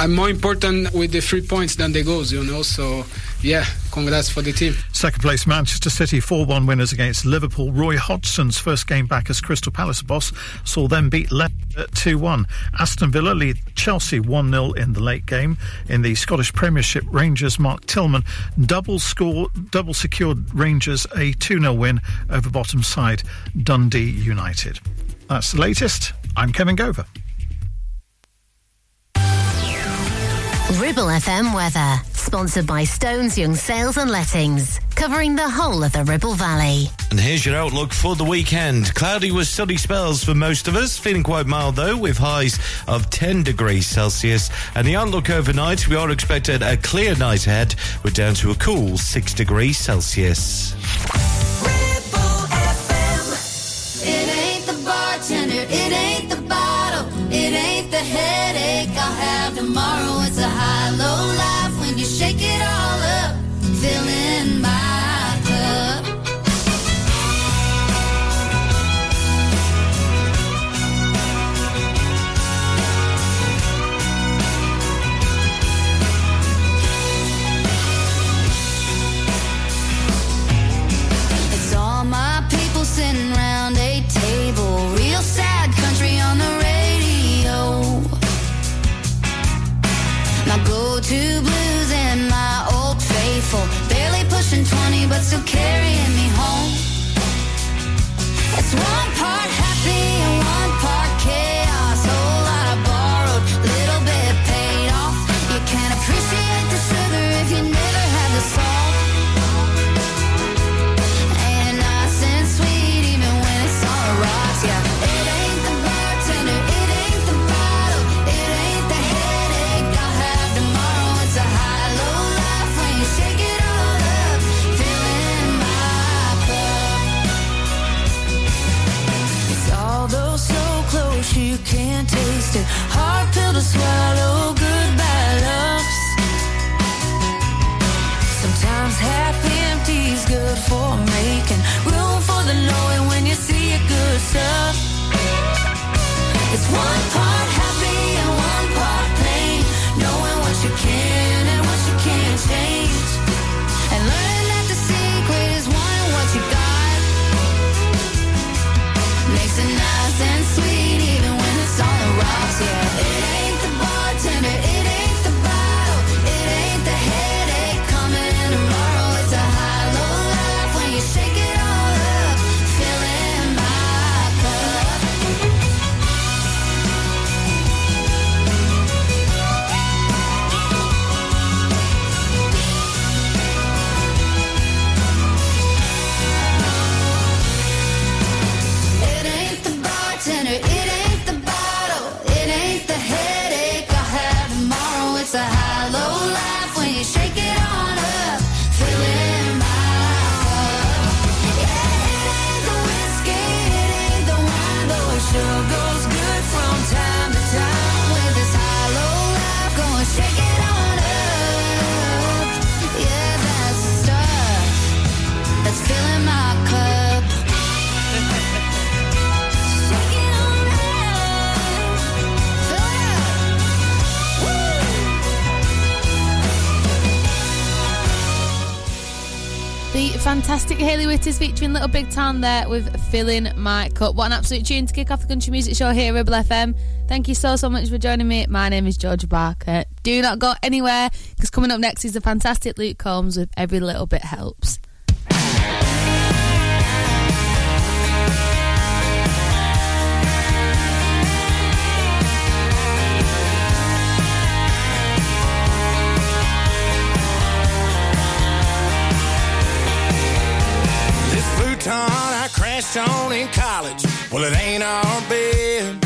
I'm more important with the three points than the goals, you know. So yeah, congrats for the team. Second place, Manchester City 4 1 winners against Liverpool. Roy Hodgson's first game back as Crystal Palace boss saw them beat Leicester 2 1. Aston Villa lead Chelsea 1 0 in the late game. In the Scottish Premiership, Rangers' Malik Tillman double score, double secured Rangers a 2 0 win over bottom side Dundee United. That's the latest. I'm Kevin Gover. Ribble FM weather, sponsored by Stones Young Sales and Lettings, covering the whole of the Ribble Valley. And here's your outlook for the weekend. Cloudy with sunny spells for most of us, feeling quite mild though, with highs of 10 degrees Celsius. And the outlook overnight, we are expected a clear night ahead. We're down to a cool 6 degrees Celsius. Fantastic Hailey Whitters featuring Little Big Town there with Filling My Cup. What an absolute tune to kick off the country music show here at Ribble FM. Thank you so, so much for joining me. My name is Georgia Barker. Do not go anywhere because coming up next is the fantastic Luke Combs with Every Little Bit Helps. On in college. Well, it ain't our bed,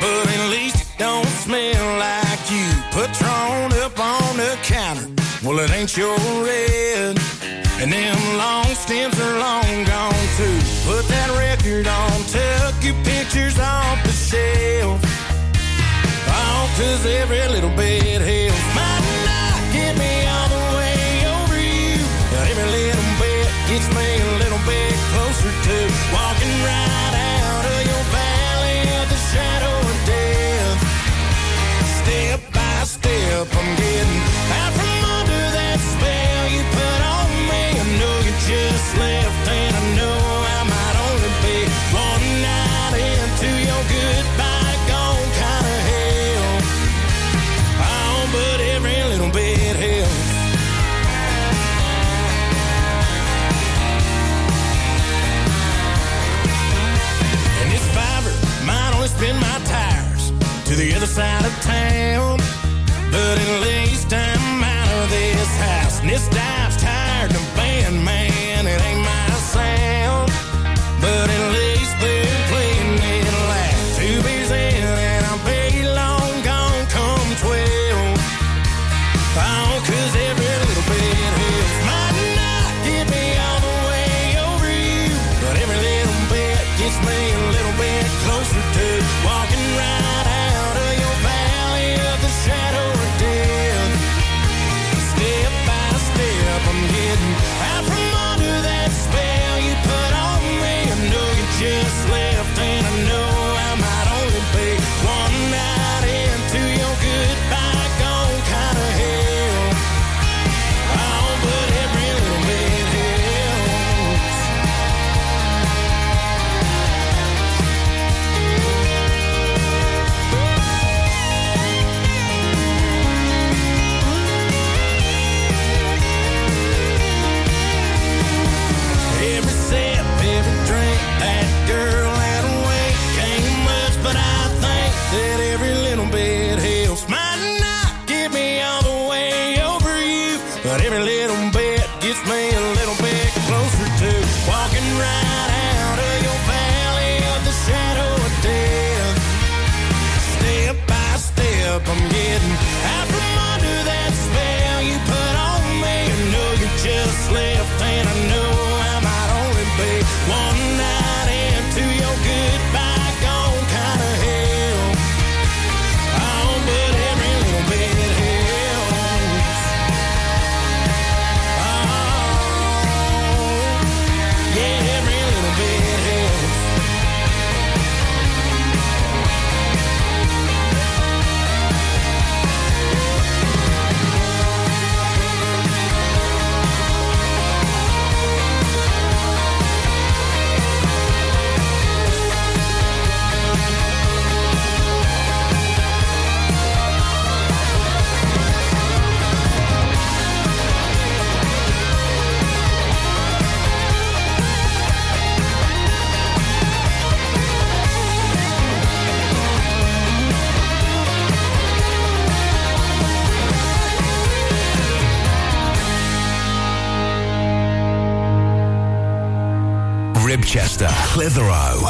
but at least it don't smell like you. Patron up on the counter. Well, it ain't your red. And them long stems are long gone too. Put that record on, took your pictures off the shelf. Oh, cause every little bit helps. to the other side of town. But at least I'm out of this house. And this dive's tired of being man.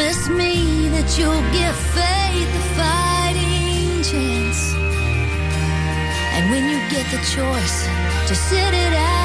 promise me that you'll give faith a fighting chance. And when you get the choice, just sit it out.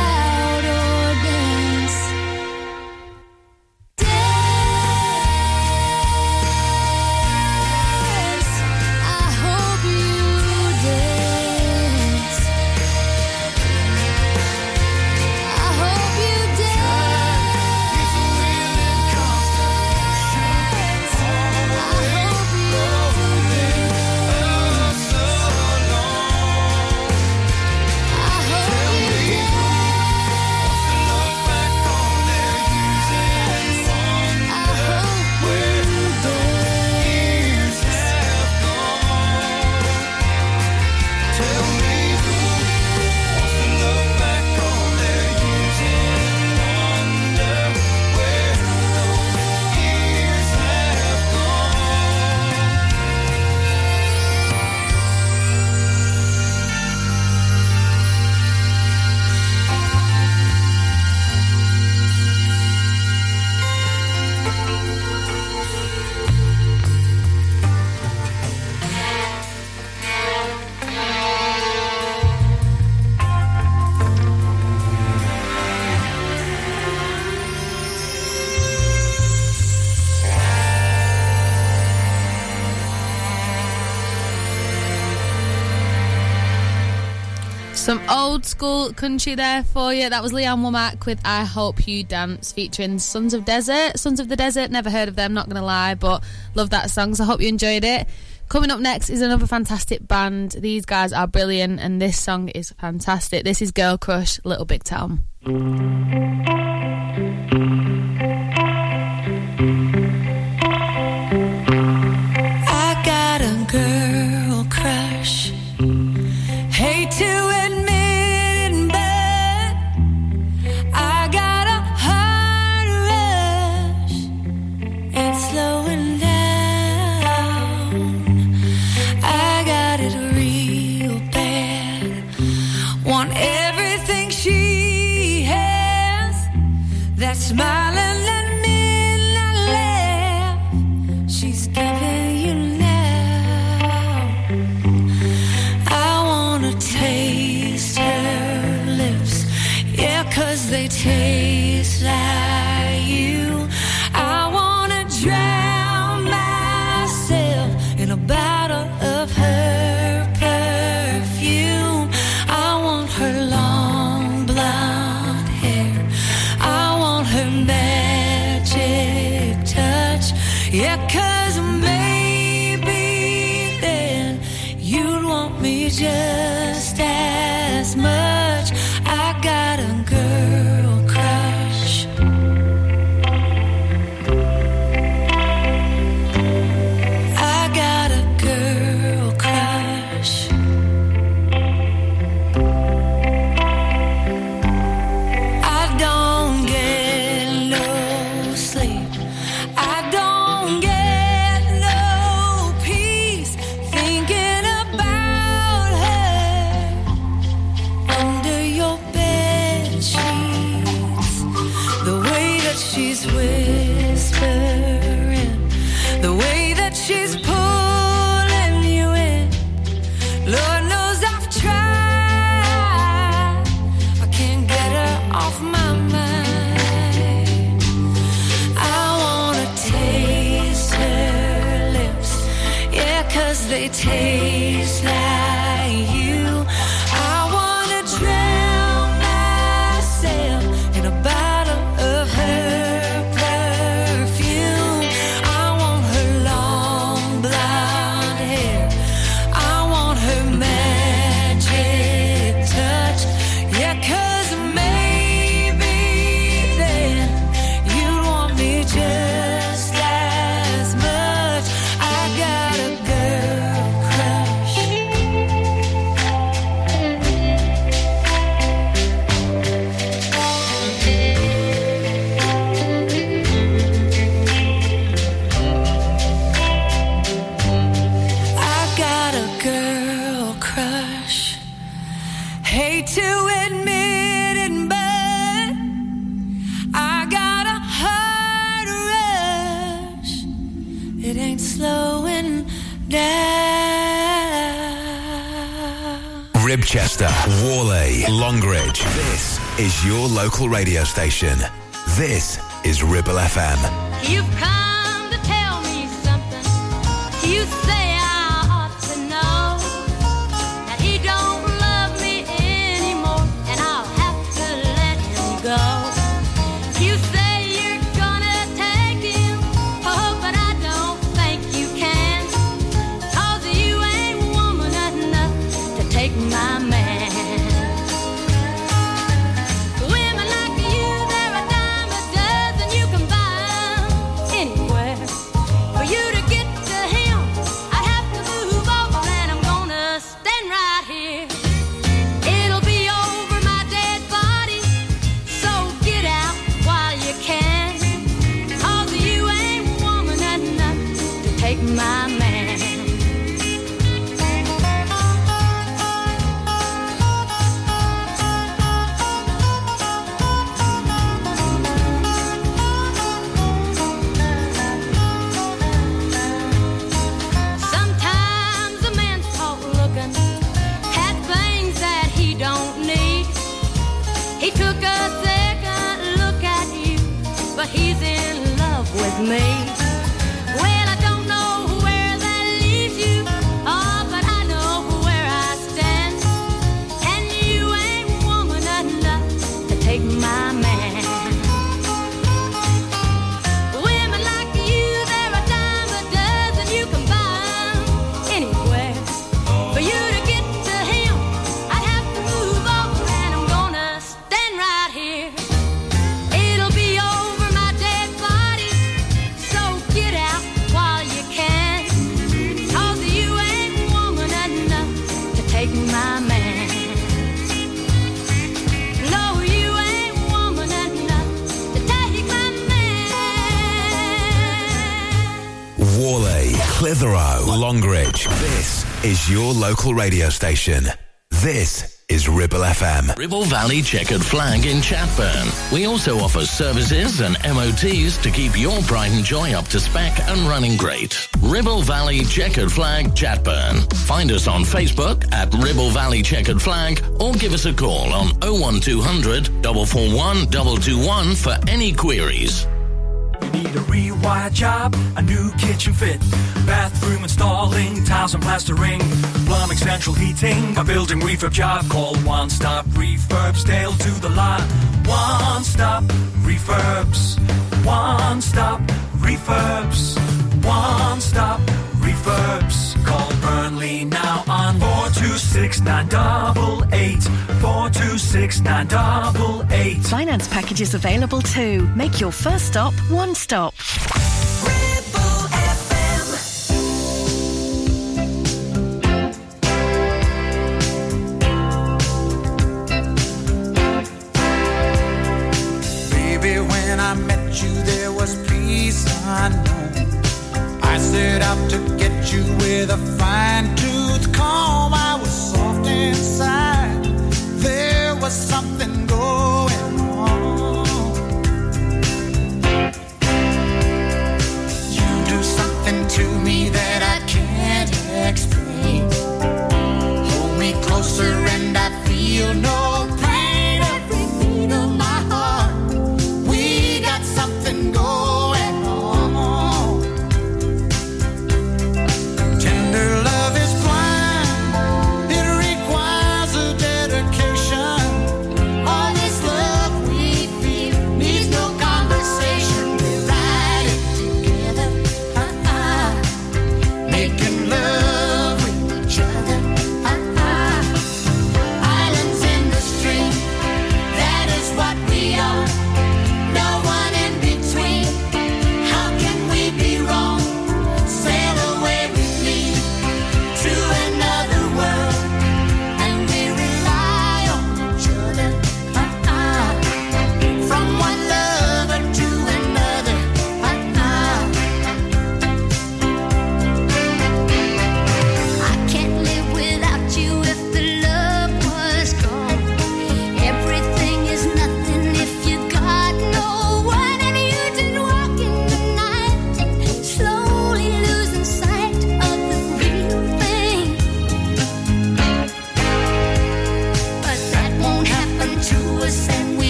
Some old school country there for you. That was Lee Ann Womack with I Hope You Dance featuring Sons of Desert. Sons of the Desert, never heard of them, not going to lie, but love that song, so I hope you enjoyed it. Coming up next is another fantastic band. These guys are brilliant, and this song is fantastic. This is Girl Crush, Little Big Town. Local radio station. This is Ribble FM. You've come to tell me something. You say Clitheroe, Longridge. This is your local radio station. This is Ribble FM. Ribble Valley Checkered Flag in Chatburn. We also offer services and MOTs to keep your pride and joy up to spec and running great. Ribble Valley Checkered Flag Chatburn. Find us on Facebook at Ribble Valley Checkered Flag or give us a call on 01200 441 221 for any queries. Need a rewired job, a new kitchen fit, bathroom installing, tiles and plastering, plumbing, central heating, a building refurb job. Call One Stop Refurbs, Dale to the lot. One Stop Refurbs, One Stop Refurbs, One Stop Refurbs. Call Burnley now on 426 426 Finance packages available too. Make your first stop one stop. Baby, when I met you, there was peace unknown. Set out to get you with a fine tooth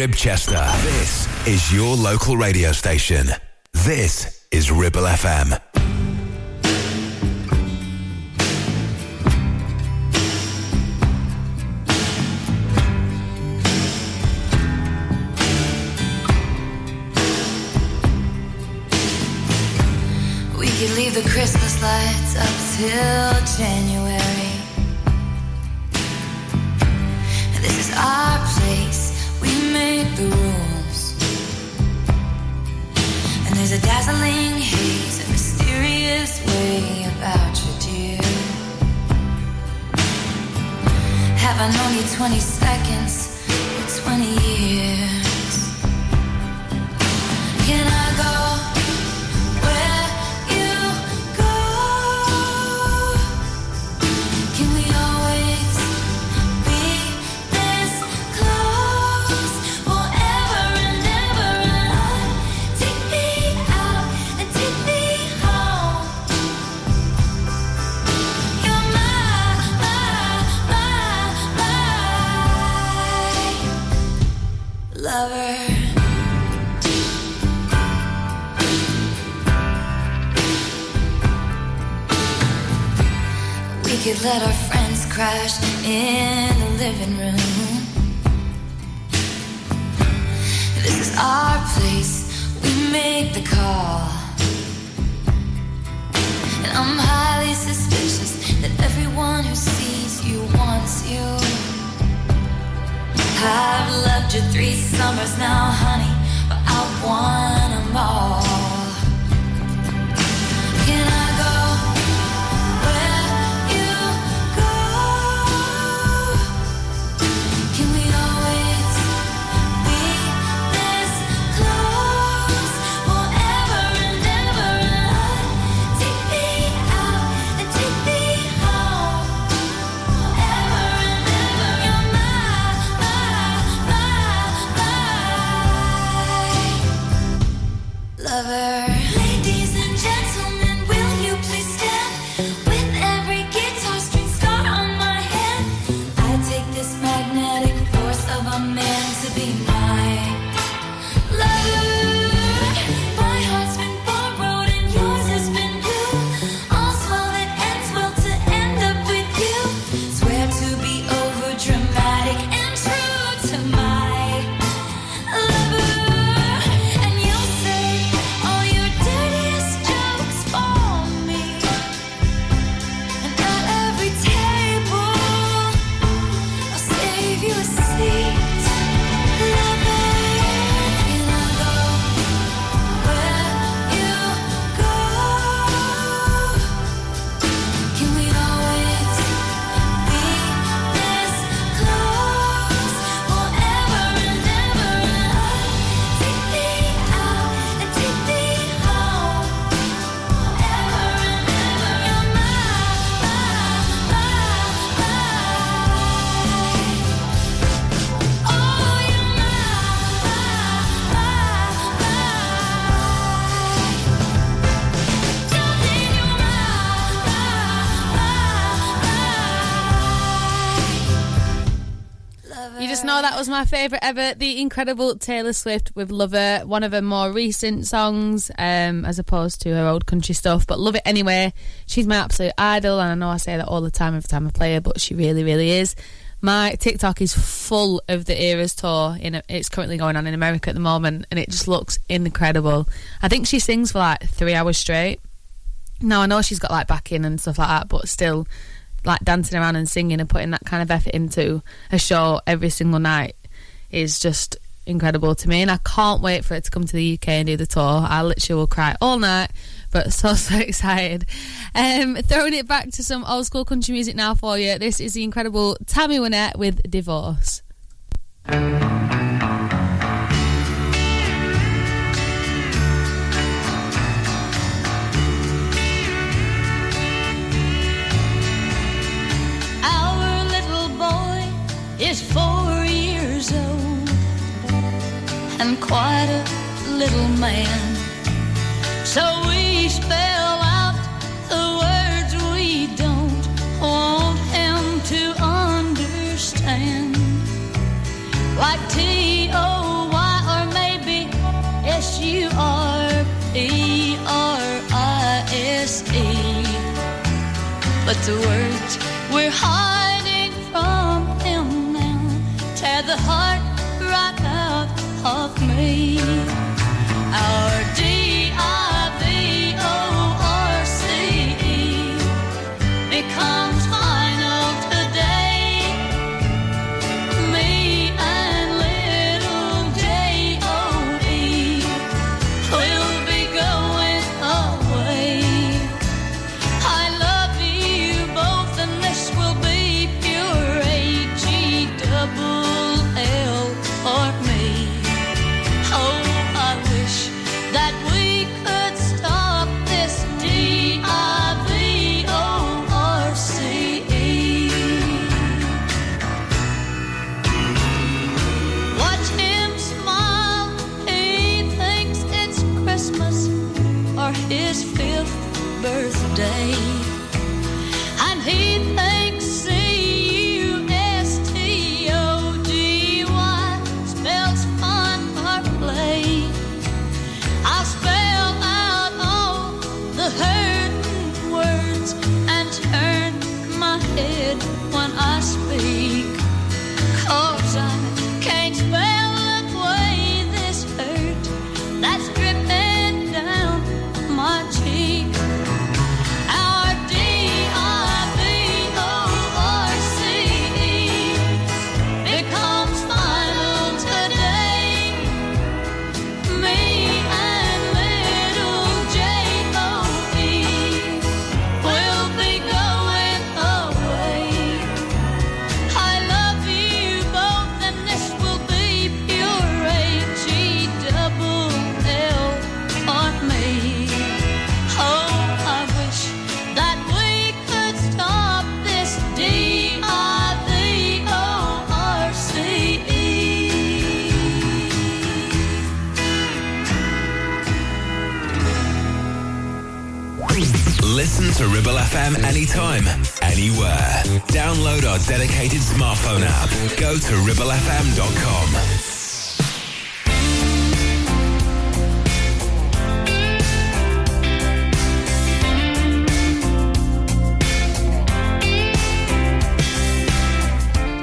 Ribchester. This is your local radio station. This is Ribble FM. We could leave the Christmas lights up till January. Have I known you 20 seconds or 20 years? In the living room. Was my favourite ever. The incredible Taylor Swift with Lover, one of her more recent songs, um, as opposed to her old country stuff. But love it anyway. She's my absolute idol, and I know I say that all the time every time I play her, but she really, really is. My TikTok is full of the Eras tour. In it's currently going on in America at the moment, and it just looks incredible. I think she sings for like three hours straight. Now I know she's got like backing and stuff like that, but still, like dancing around and singing and putting that kind of effort into a show every single night is just incredible to me. And I can't wait for it to come to the UK and do the tour. I literally will cry all night, but so so excited. Um, throwing it back to some old school country music now for you. This is the incredible Tammy Wynette with Divorce. and quite a little man. So we spell out the words we don't want him to understand. Like T O Y or maybe S U R P R I S E. But the words we're hiding from him now tear the heart of me. Our Download our dedicated smartphone app. Go to ribblefm.com.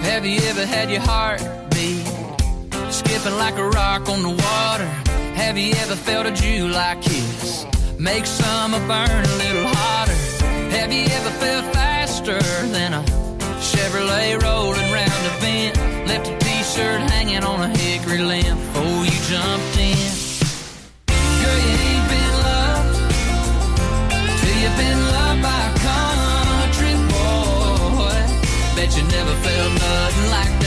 Have you ever had your heart beat skipping like a rock on the water? Have you ever felt a July kiss make summer burn a little hotter? Have you ever felt fire? faster than a Chevrolet rolling round a bend. Left a t-shirt hanging on a hickory limb. Oh, you jumped in. Girl, you ain't been you've been loved by a country boy. Bet you never felt nothing like that.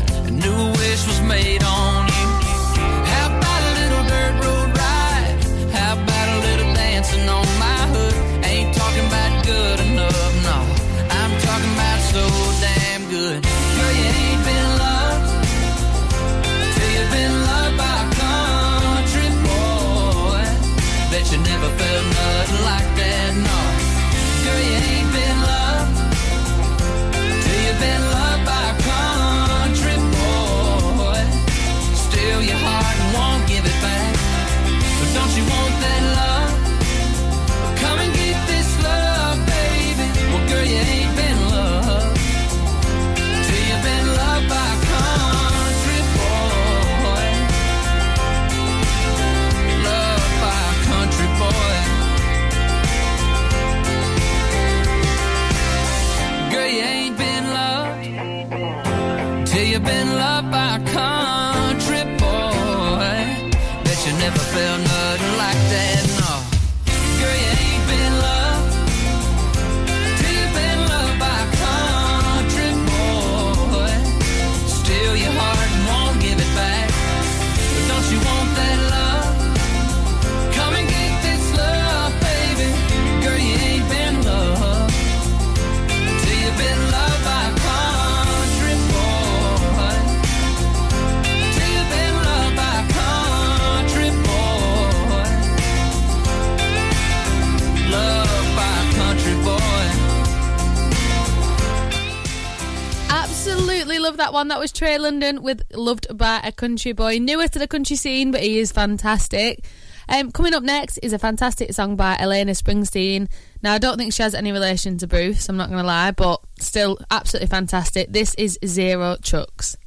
New wish was made on one. That was Trey London with Loved by a Country Boy. Newer to the country scene, but he is fantastic. Um, coming up next is a fantastic song by Alana Springsteen. Now, I don't think she has any relation to Bruce, I'm not going to lie, but still absolutely fantastic. This is Zero Chucks.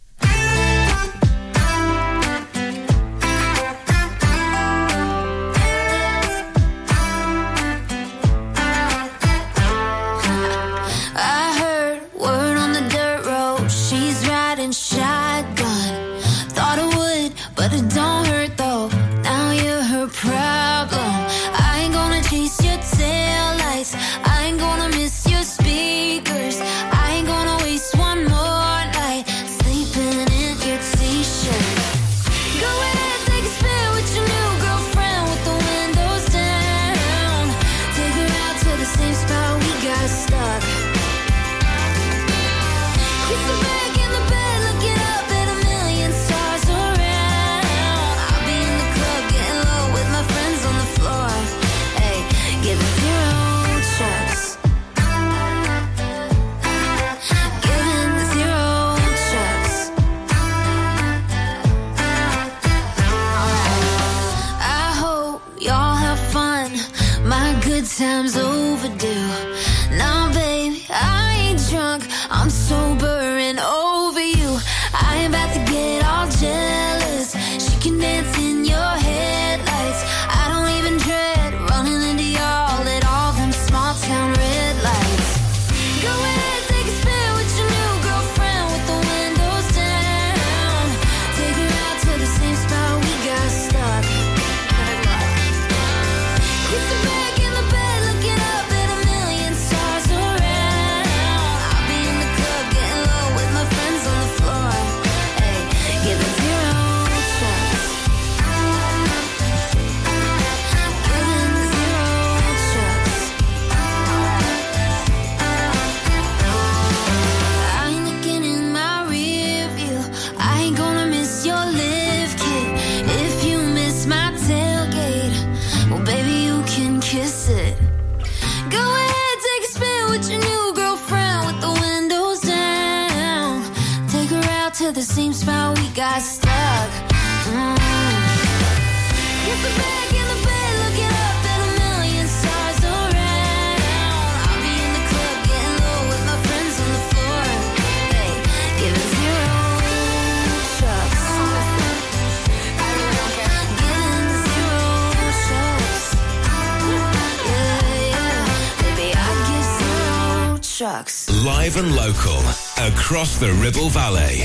Local, across the Ribble Valley.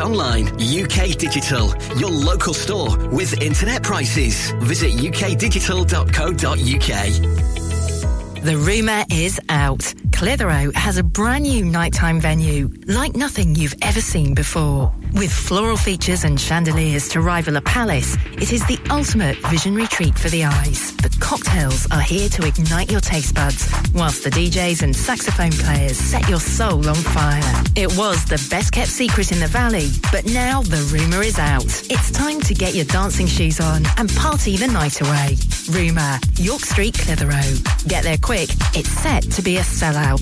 online. UK Digital, your local store with internet prices. Visit ukdigital.co.uk. The rumour is out. Clitheroe has a brand new nighttime venue, like nothing you've ever seen before. With floral features and chandeliers to rival a palace, it is the ultimate vision retreat for the eyes. The cocktails are here to ignite your taste buds, whilst the DJs and saxophone players set your soul on fire. It was the best kept secret in the valley, but now the rumour is out. It's time to get your dancing shoes on and party the night away. Rumour, York Street, Clitheroe. Get there quick, it's set to be a sellout.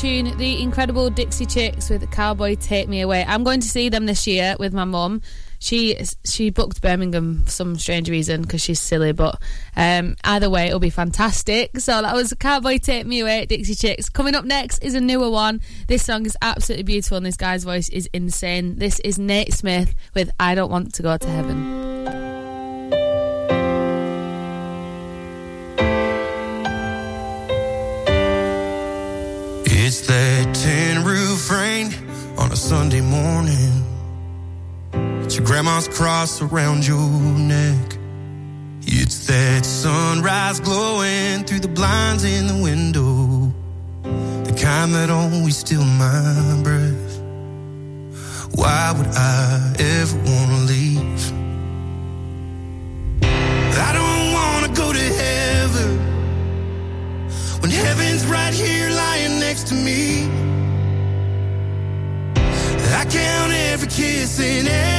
tune, the incredible Dixie Chicks with Cowboy Take Me Away. I'm going to see them this year with my mum. She she booked Birmingham for some strange reason because she's silly, but um, either way, it'll be fantastic. So that was Cowboy Take Me Away, Dixie Chicks. Coming up next is a newer one. This song is absolutely beautiful, and this guy's voice is insane. This is Nate Smith with I Don't Want to Go to Heaven. It's that tin roof rain on a Sunday morning. It's your grandma's cross around your neck. It's that sunrise glowing through the blinds in the window. The kind that always steals my breath. Why would I ever wanna leave? dancing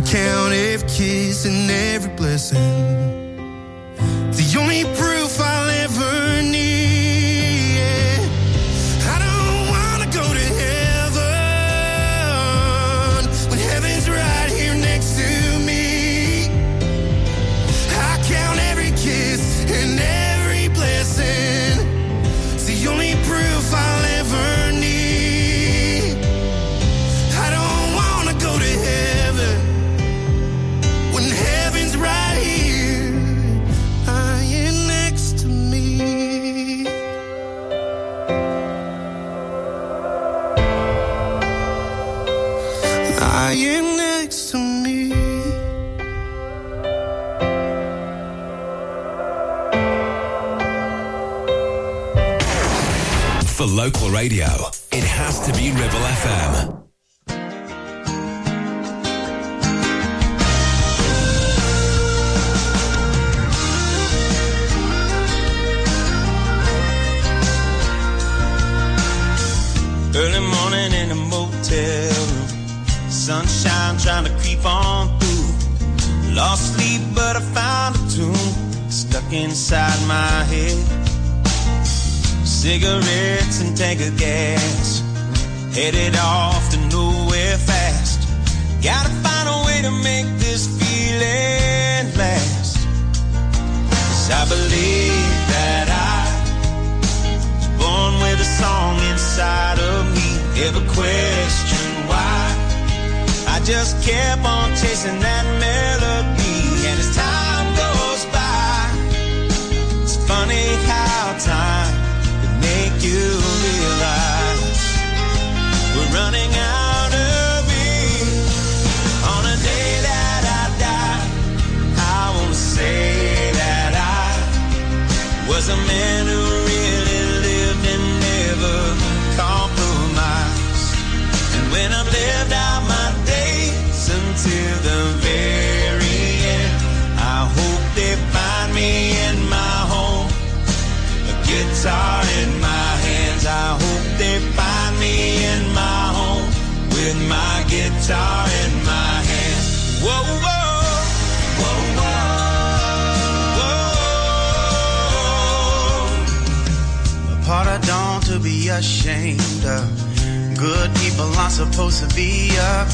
I count every kiss and every blessing. Guitar in my hand. Whoa, whoa, whoa, whoa, A part I don't to be ashamed of. Good people aren't supposed to be up.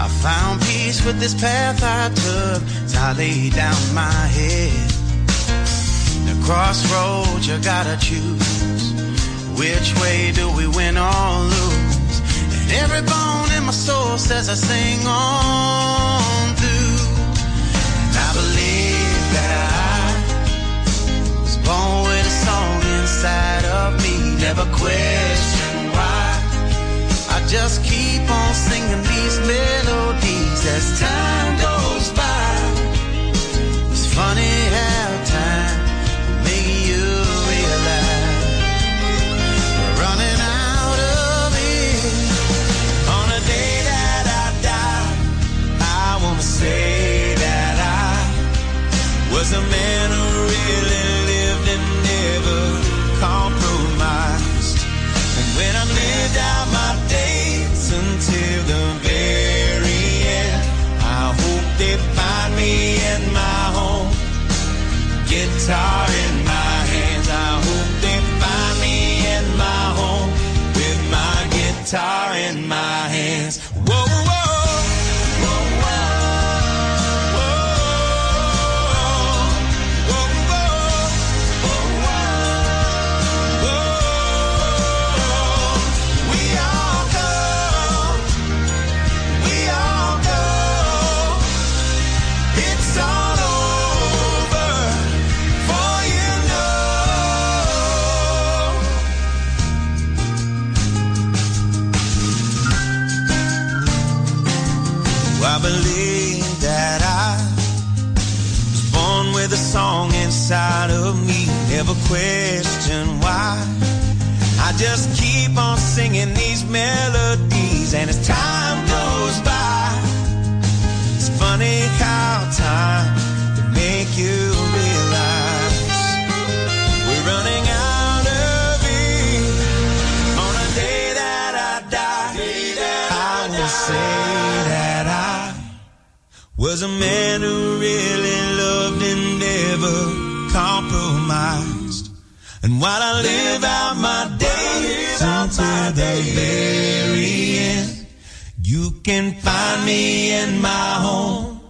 I found peace with this path I took as I lay down my head. The crossroads you gotta choose. Which way do we win or lose? Every bone in my soul says I sing on through. And I believe that I was born with a song inside of me. Never question why. I just keep on singing these melodies as time goes by. It's funny was a question why. I just keep on singing these melodies, and as time goes by, it's funny how time can make you realize we're running out of it. On a day that I die, I will say that I was a man who really loved and never compromised. And while I live out my days until the very end, you can find me in my home,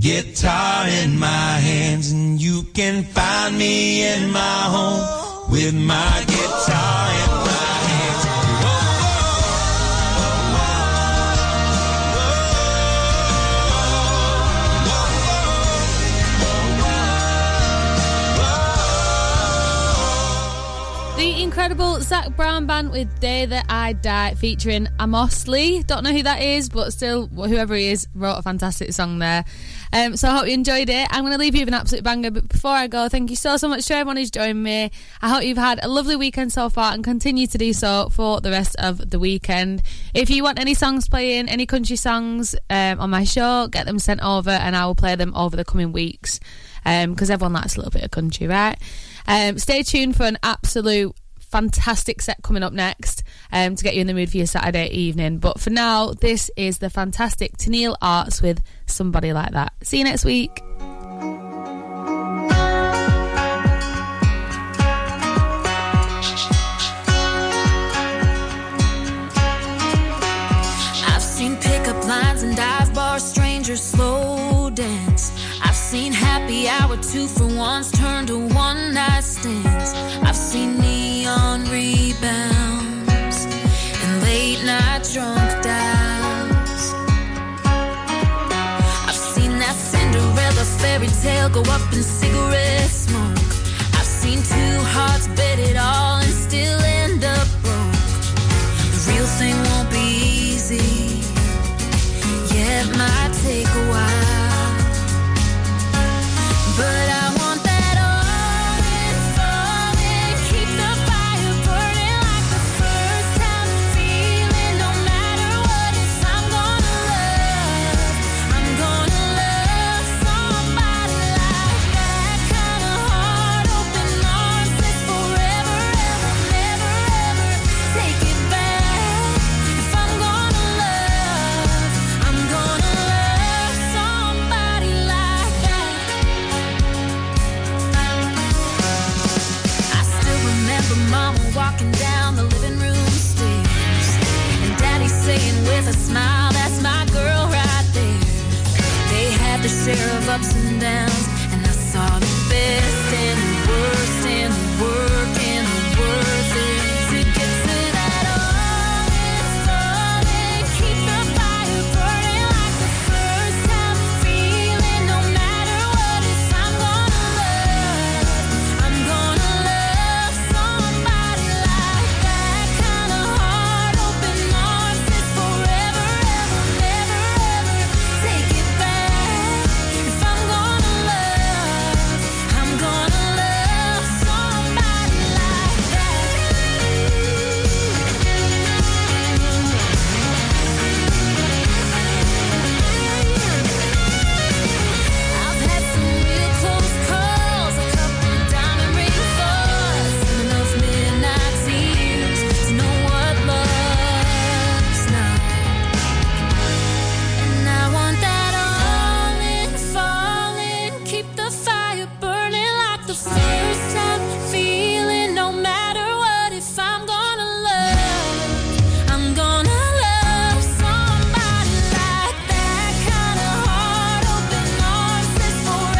guitar in my hands, and you can find me in my home with my guitar Zac Brown Band with Day That I Die featuring Amos Lee. Don't know who that is, but still, whoever he is, wrote a fantastic song there. Um, so I hope you enjoyed it. I'm going to leave you with an absolute banger, but before I go, thank you so, so much to everyone who's joined me. I hope you've had a lovely weekend so far and continue to do so for the rest of the weekend. If you want any songs playing, any country songs um, on my show, get them sent over and I will play them over the coming weeks because everyone likes a little bit of country, right? Um, stay tuned for an absolute fantastic set coming up next um, to get you in the mood for your Saturday evening. But for now, this is the fantastic Tenille Arts with Somebody Like That. See you next week. Go up in cigarette smoke. I've seen two hearts bet it all